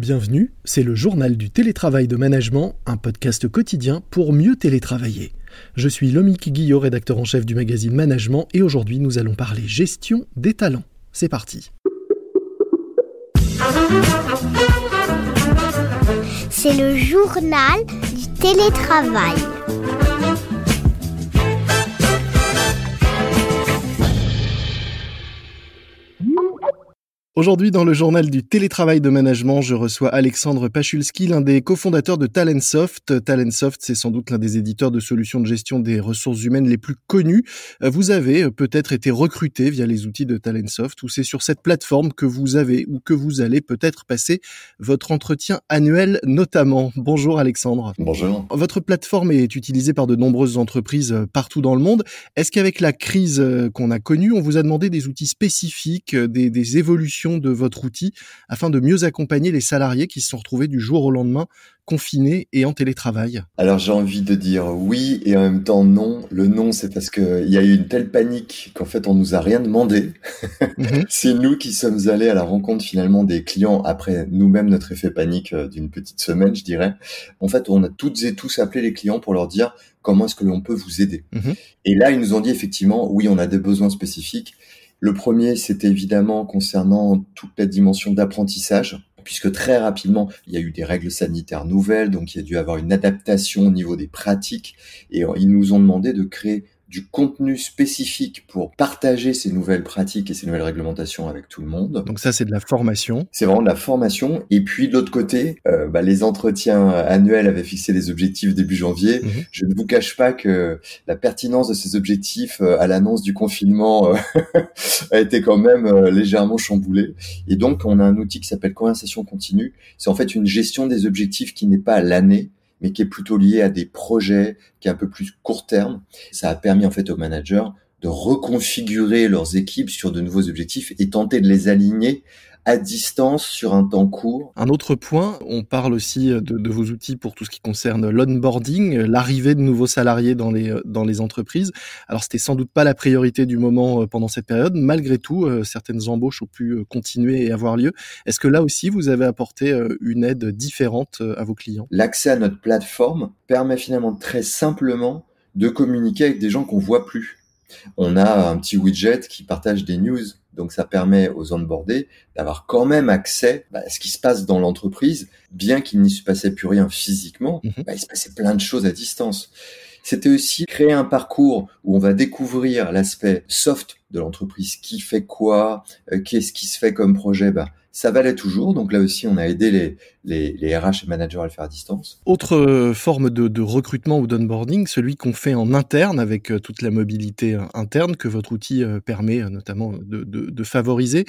Bienvenue, c'est le journal du télétravail de management, un podcast quotidien pour mieux télétravailler. Je suis Lomique Guillot, rédacteur en chef du magazine Management, et aujourd'hui nous allons parler gestion des talents. C'est parti. C'est le journal du télétravail. Aujourd'hui, dans le journal du télétravail de management, je reçois Alexandre Pachulski, l'un des cofondateurs de Talentsoft. Talentsoft, c'est sans doute l'un des éditeurs de solutions de gestion des ressources humaines les plus connus. Vous avez peut-être été recruté via les outils de Talentsoft ou c'est sur cette plateforme que vous avez ou que vous allez peut-être passer votre entretien annuel notamment. Bonjour Alexandre. Bonjour. Votre plateforme est utilisée par de nombreuses entreprises partout dans le monde. Est-ce qu'avec la crise qu'on a connue, on vous a demandé des outils spécifiques, des, des évolutions de votre outil afin de mieux accompagner les salariés qui se sont retrouvés du jour au lendemain confinés et en télétravail Alors j'ai envie de dire oui et en même temps non. Le non, c'est parce qu'il y a eu une telle panique qu'en fait on nous a rien demandé. Mhm. c'est nous qui sommes allés à la rencontre finalement des clients après nous-mêmes notre effet panique euh, d'une petite semaine, je dirais. En fait, on a toutes et tous appelé les clients pour leur dire comment est-ce que l'on peut vous aider. Mhm. Et là, ils nous ont dit effectivement, oui, on a des besoins spécifiques. Le premier, c'était évidemment concernant toute la dimension d'apprentissage, puisque très rapidement, il y a eu des règles sanitaires nouvelles, donc il y a dû avoir une adaptation au niveau des pratiques, et ils nous ont demandé de créer du contenu spécifique pour partager ces nouvelles pratiques et ces nouvelles réglementations avec tout le monde. Donc ça, c'est de la formation. C'est vraiment de la formation. Et puis de l'autre côté, euh, bah, les entretiens annuels avaient fixé les objectifs début janvier. Mhm. Je ne vous cache pas que la pertinence de ces objectifs euh, à l'annonce du confinement euh, a été quand même légèrement chamboulée. Et donc, on a un outil qui s'appelle Conversation continue. C'est en fait une gestion des objectifs qui n'est pas à l'année, mais qui est plutôt lié à des projets, qui est un peu plus court terme. Ça a permis en fait aux managers de reconfigurer leurs équipes sur de nouveaux objectifs et tenter de les aligner à distance sur un temps court. Un autre point, on parle aussi de, de vos outils pour tout ce qui concerne l'onboarding, l'arrivée de nouveaux salariés dans les, dans les entreprises. Alors c'était sans doute pas la priorité du moment euh, pendant cette période. Malgré tout, euh, certaines embauches ont pu euh, continuer et avoir lieu. Est-ce que là aussi, vous avez apporté une aide différente à vos clients? L'accès à notre plateforme permet finalement très simplement de communiquer avec des gens qu'on voit plus. On a un petit widget qui partage des news donc ça permet aux onboardés d'avoir quand même accès bah, à ce qui se passe dans l'entreprise, bien qu'il n'y se passait plus rien physiquement, mhm. bah, il se passait plein de choses à distance. C'était aussi créer un parcours où on va découvrir l'aspect soft de l'entreprise, qui fait quoi, euh, qu'est-ce qui se fait comme projet? Bah, ça valait toujours, donc là aussi on a aidé les, les, les RH et managers à le faire à distance. Autre euh, forme de, recrutement ou d'onboarding, celui qu'on fait en interne avec euh, toute la mobilité interne que votre outil permet notamment de, de, favoriser.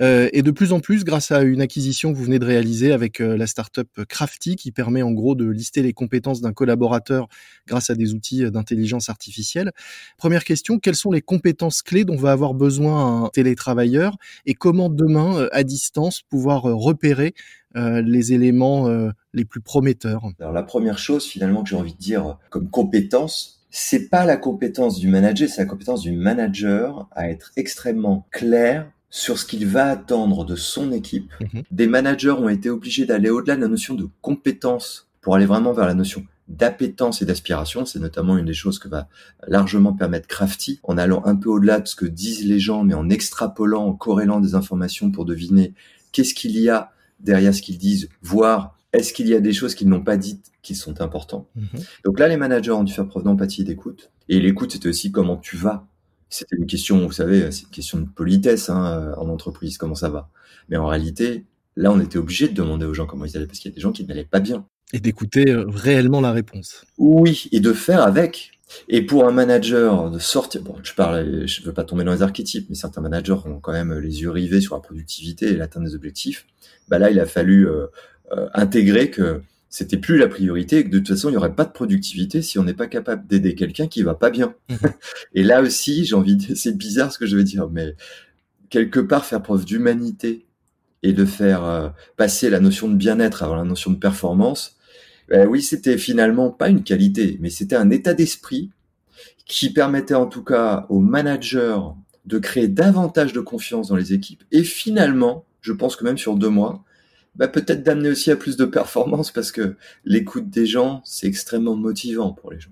et de plus en plus, grâce à une acquisition que vous venez de réaliser avec la startup Crafty, qui permet en gros de lister les compétences d'un collaborateur grâce à des outils d'intelligence artificielle. Première question, quelles sont les compétences clés dont va avoir besoin un télétravailleur et comment demain, à distance, pouvoir euh, repérer euh, les éléments euh, les plus prometteurs? Alors la première chose finalement que j'ai envie de dire comme compétence, c'est pas la compétence du manager, c'est la compétence du manager à être extrêmement clair sur ce qu'il va attendre de son équipe. Mhm. Des managers ont été obligés d'aller au-delà de la notion de compétence pour aller vraiment vers la notion d'appétence et d'aspiration. C'est notamment une des choses que va largement permettre Crafty, en allant un peu au-delà de ce que disent les gens, mais en extrapolant, en corrélant des informations pour deviner qu'est-ce qu'il y a derrière ce qu'ils disent, voire est-ce qu'il y a des choses qu'ils n'ont pas dites qui sont importantes. Mhm. Donc là, les managers ont dû faire preuve d'empathie et d'écoute. Et l'écoute, c'était aussi comment tu vas. C'était une question, vous savez, c'est une question de politesse hein, en entreprise, comment ça va. Mais en réalité, là, on était obligé de demander aux gens comment ils allaient, parce qu'il y a des gens qui n'allaient pas bien. Et d'écouter euh, réellement la réponse. Oui, et de faire avec. Et pour un manager de sortir, bon, je parle, je veux pas tomber dans les archétypes, mais certains managers ont quand même les yeux rivés sur la productivité et l'atteinte des objectifs. Bah là, il a fallu euh, euh, intégrer que c'était plus la priorité et que de toute façon, il y aurait pas de productivité si on n'est pas capable d'aider quelqu'un qui va pas bien. Mhm. et là aussi, j'ai envie de, c'est bizarre ce que je veux dire, mais quelque part faire preuve d'humanité et de faire euh, passer la notion de bien-être avant la notion de performance, ben oui, c'était finalement pas une qualité, mais c'était un état d'esprit qui permettait en tout cas aux managers de créer davantage de confiance dans les équipes. Et finalement, je pense que même sur deux mois, bah, peut-être d'amener aussi à plus de performance parce que l'écoute des gens, c'est extrêmement motivant pour les gens.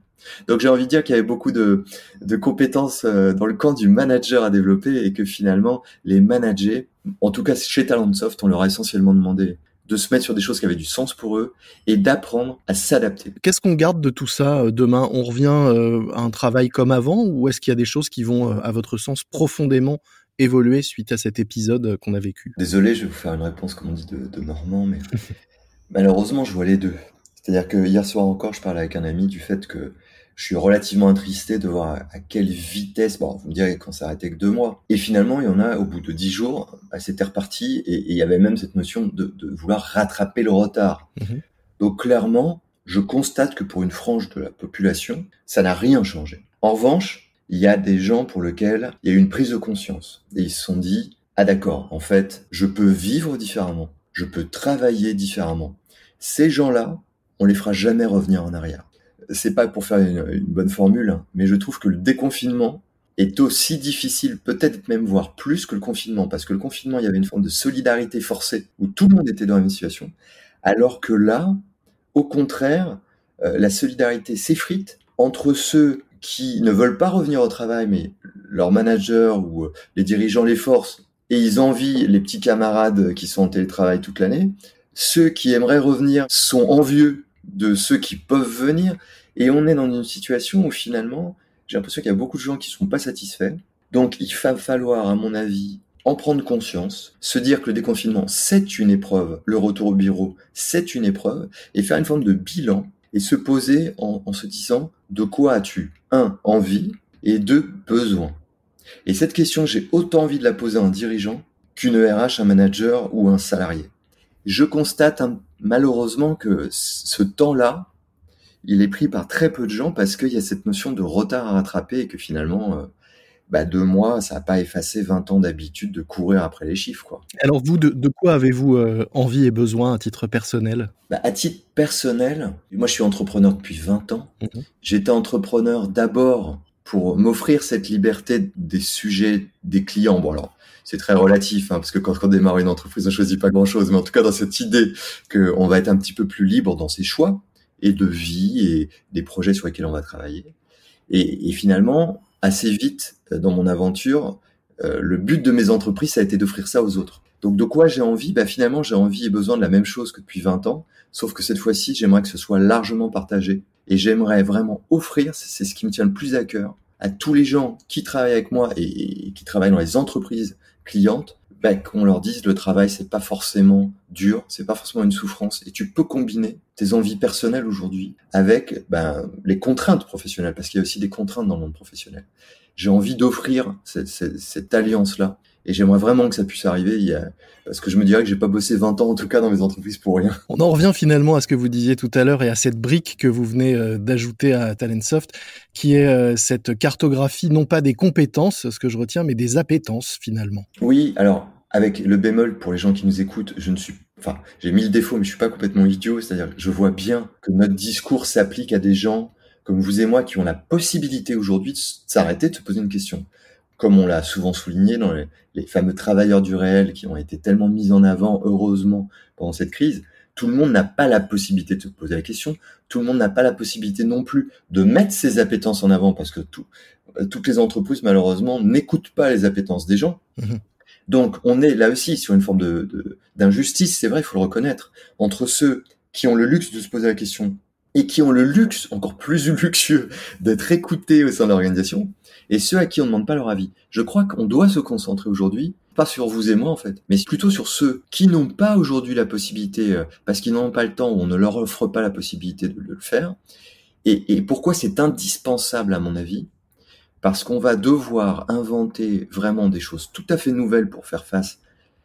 Donc j'ai envie de dire qu'il y avait beaucoup de, de compétences euh, dans le camp du manager à développer et que finalement les managers, en tout cas chez Talentsoft, on leur a essentiellement demandé de se mettre sur des choses qui avaient du sens pour eux et d'apprendre à s'adapter. Qu'est-ce qu'on garde de tout ça euh, demain? On revient euh, à un travail comme avant ou est-ce qu'il y a des choses qui vont, à votre sens, profondément évoluer suite à cet épisode qu'on a vécu? Désolé, je vais vous faire une réponse, comme on dit, de, de Normand, mais malheureusement, je vois les deux. C'est-à-dire que hier soir encore, je parlais avec un ami du fait que je suis relativement attristé de voir à, quelle vitesse, bon, vous me direz quand ça arrêtait que deux mois. Et finalement, il y en a, au bout de dix jours, bah, c'était reparti, et, il y avait même cette notion de, vouloir rattraper le retard. Mhm. Donc clairement, je constate que pour une frange de la population, ça n'a rien changé. En revanche, il y a des gens pour lesquels il y a eu une prise de conscience et ils se sont dit ah d'accord en fait je peux vivre différemment je peux travailler différemment ces gens-là on les fera jamais revenir en arrière c'est pas pour faire une, bonne formule mais je trouve que le déconfinement est aussi difficile peut-être même voire plus que le confinement parce que le confinement il y avait une forme de solidarité forcée où tout le monde était dans la même situation alors que là au contraire euh, la solidarité s'effrite entre ceux qui ne veulent pas revenir au travail, mais leur manager ou euh, les dirigeants les forcent et ils envient les petits camarades qui sont en télétravail toute l'année. Ceux qui aimeraient revenir sont envieux de ceux qui peuvent venir et on est dans une situation où finalement, j'ai l'impression qu'il y a beaucoup de gens qui sont pas satisfaits. Donc il va falloir, à mon avis, en prendre conscience, se dire que le déconfinement, c'est une épreuve, le retour au bureau, c'est une épreuve, et faire une forme de bilan et se poser en, se disant de quoi as-tu un envie et deux besoin. Et cette question, j'ai autant envie de la poser à un dirigeant qu'une RH, un manager ou un salarié. Je constate hein, malheureusement que ce temps-là, il est pris par très peu de gens parce qu'il y a cette notion de retard à rattraper et que finalement, euh, bah, deux mois, ça n'a pas effacé 20 ans d'habitude de courir après les chiffres. Quoi. Alors vous, de, quoi avez-vous euh, envie et besoin à titre personnel? Bah, À titre personnel, moi je suis entrepreneur depuis 20 ans. Mhm. J'étais entrepreneur d'abord pour m'offrir cette liberté des sujets des clients. Bon alors, c'est très relatif, hein, parce que quand on démarre une entreprise, on choisit pas grand-chose, mais en tout cas dans cette idée qu'on va être un petit peu plus libre dans ses choix et de vie et des projets sur lesquels on va travailler. Et, finalement, assez vite euh, dans mon aventure, euh, le but de mes entreprises, ça a été d'offrir ça aux autres. Donc de quoi j'ai envie? Bah, Finalement, j'ai envie et besoin de la même chose que depuis 20 ans, sauf que cette fois-ci, j'aimerais que ce soit largement partagé. Et j'aimerais vraiment offrir, c'est ce qui me tient le plus à cœur, à tous les gens qui travaillent avec moi et, qui travaillent dans les entreprises clientes, bah, qu'on leur dise le travail c'est pas forcément dur, c'est pas forcément une souffrance et tu peux combiner tes envies personnelles aujourd'hui avec ben, les contraintes professionnelles parce qu'il y a aussi des contraintes dans le monde professionnel. J'ai envie d'offrir cette, cette, cette alliance là et j'aimerais vraiment que ça puisse arriver il y a... parce que je me dirais que j'ai pas bossé 20 ans en tout cas dans mes entreprises pour rien. On en revient finalement à ce que vous disiez tout à l'heure et à cette brique que vous venez euh, d'ajouter à Talentsoft qui est euh, cette cartographie non pas des compétences ce que je retiens mais des appétences finalement. Oui, alors avec le bémol pour les gens qui nous écoutent, je ne suis enfin, j'ai mille défauts, mais je suis pas complètement idiot. C'est-à-dire, je vois bien que notre discours s'applique à des gens comme vous et moi qui ont la possibilité aujourd'hui de s'arrêter, de se poser une question. Comme on l'a souvent souligné dans les, fameux travailleurs du réel qui ont été tellement mis en avant, heureusement, pendant cette crise, tout le monde n'a pas la possibilité de se poser la question. Tout le monde n'a pas la possibilité non plus de mettre ses appétences en avant parce que tout, toutes les entreprises, malheureusement, n'écoutent pas les appétences des gens. Mmh donc on est là aussi sur une forme de, d'injustice, c'est vrai, il faut le reconnaître, entre ceux qui ont le luxe de se poser la question et qui ont le luxe, encore plus luxueux, d'être écoutés au sein de l'organisation, et ceux à qui on ne demande pas leur avis. Je crois qu'on doit se concentrer aujourd'hui, pas sur vous et moi en fait, mais plutôt sur ceux qui n'ont pas aujourd'hui la possibilité, euh, parce qu'ils n'ont pas le temps ou on ne leur offre pas la possibilité de le faire. et pourquoi c'est indispensable à mon avis? Parce qu'on va devoir inventer vraiment des choses tout à fait nouvelles pour faire face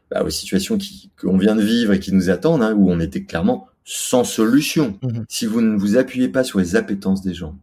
bah, aux situations qu'on vient de vivre et qui nous attendent, hein, où on était clairement sans solution. Mmh si vous ne vous appuyez pas sur les appétences des gens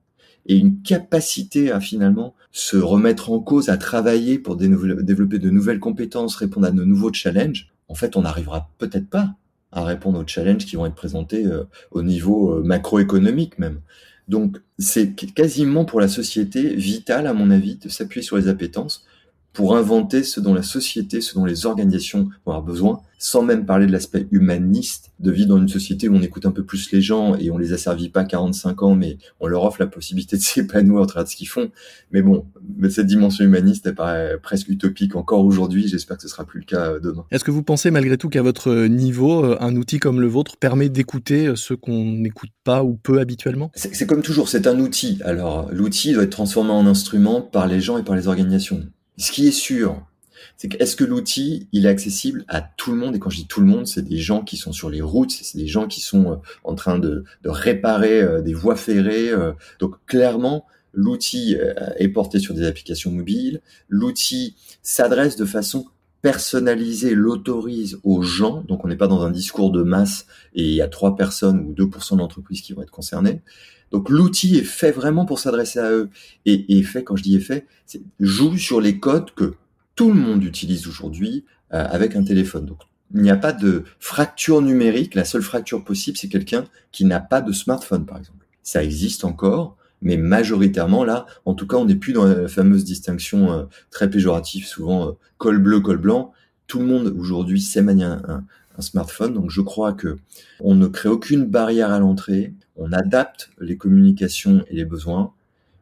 et une capacité à finalement se remettre en cause, à travailler pour développer de nouvelles compétences, répondre à de nouveaux challenges, en fait, on n'arrivera peut-être pas à répondre aux challenges qui vont être présentés euh, au niveau euh, macroéconomique même. Donc c'est quasiment pour la société vital, à mon avis, de s'appuyer sur les appétences pour inventer ce dont la société, ce dont les organisations vont avoir besoin, sans même parler de l'aspect humaniste de vivre dans une société où on écoute un peu plus les gens et on les asservit pas 45 ans, mais on leur offre la possibilité de s'épanouir au travers de ce qu'ils font. Mais bon, cette dimension humaniste, elle paraît presque utopique encore aujourd'hui. J'espère que ce sera plus le cas euh, demain. Est-ce que vous pensez malgré tout qu'à votre niveau, euh, un outil comme le vôtre permet d'écouter euh, ce qu'on n'écoute pas ou peu habituellement? C'est comme toujours, c'est un outil. Alors, l'outil doit être transformé en instrument par les gens et par les organisations. Ce qui est sûr, c'est que est-ce que l'outil il est accessible à tout le monde? Et quand je dis tout le monde c'est des gens qui sont sur les routes c'est des gens qui sont euh, en train de, de réparer euh, des voies ferrées euh. donc clairement l'outil est porté sur des applications mobiles. L'outil s'adresse de façon personnalisée l'autorise aux gens. Donc on n'est pas dans un discours de masse et il y a trois personnes ou 2% de l'entreprise qui vont être concernées. Donc l'outil est fait vraiment pour s'adresser à eux. Et, et fait quand je dis est fait c'est joue sur les codes que tout le monde utilise aujourd'hui euh, avec un téléphone. Donc, il n'y a pas de fracture numérique. La seule fracture possible, c'est quelqu'un qui n'a pas de smartphone, par exemple. Ça existe encore, mais majoritairement, là, en tout cas, on n'est plus dans la fameuse distinction euh, très péjorative, souvent euh, col bleu, col blanc. Tout le monde aujourd'hui sait manier un, un, smartphone, donc je crois que on ne crée aucune barrière à l'entrée. On adapte les communications et les besoins.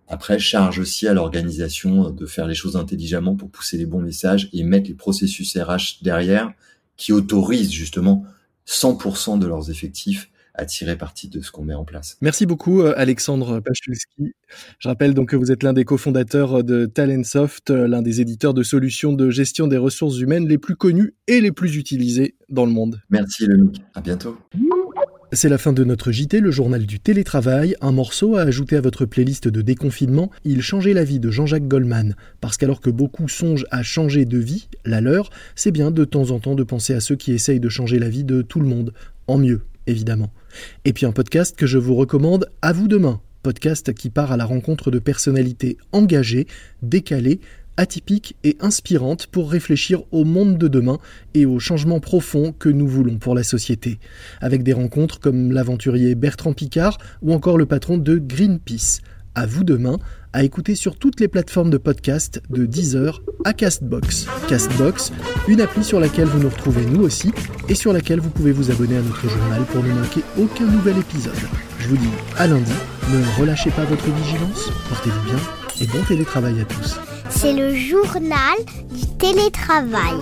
Après, charge aussi à l'organisation de faire les choses intelligemment pour pousser les bons messages et mettre les processus RH derrière qui autorisent justement 100% de leurs effectifs à tirer parti de ce qu'on met en place. Merci beaucoup euh, Alexandre Pachulski. Je rappelle donc que vous êtes l'un des cofondateurs de Talentsoft, euh, l'un des éditeurs de solutions de gestion des ressources humaines les plus connus et les plus utilisés dans le monde. Merci Lomic, à bientôt. C'est la fin de notre JT, le journal du télétravail, un morceau à ajouter à votre playlist de déconfinement, Il changeait la vie de Jean-Jacques Goldman. Parce qu'alors que beaucoup songent à changer de vie, la leur, c'est bien de temps en temps de penser à ceux qui essayent de changer la vie de tout le monde, en mieux, évidemment. Et puis un podcast que je vous recommande, À vous demain, podcast qui part à la rencontre de personnalités engagées, décalées, atypique et inspirante pour réfléchir au monde de demain et aux changements profonds que nous voulons pour la société, avec des rencontres comme l'aventurier Bertrand Picard ou encore le patron de Greenpeace. À vous demain, à écouter sur toutes les plateformes de podcast de Deezer à Castbox. Castbox, une appli sur laquelle vous nous retrouvez nous aussi et sur laquelle vous pouvez vous abonner à notre journal pour ne manquer aucun nouvel épisode. Je vous dis à lundi, ne relâchez pas votre vigilance, portez-vous bien et bon télétravail à tous. C'est le journal du télétravail.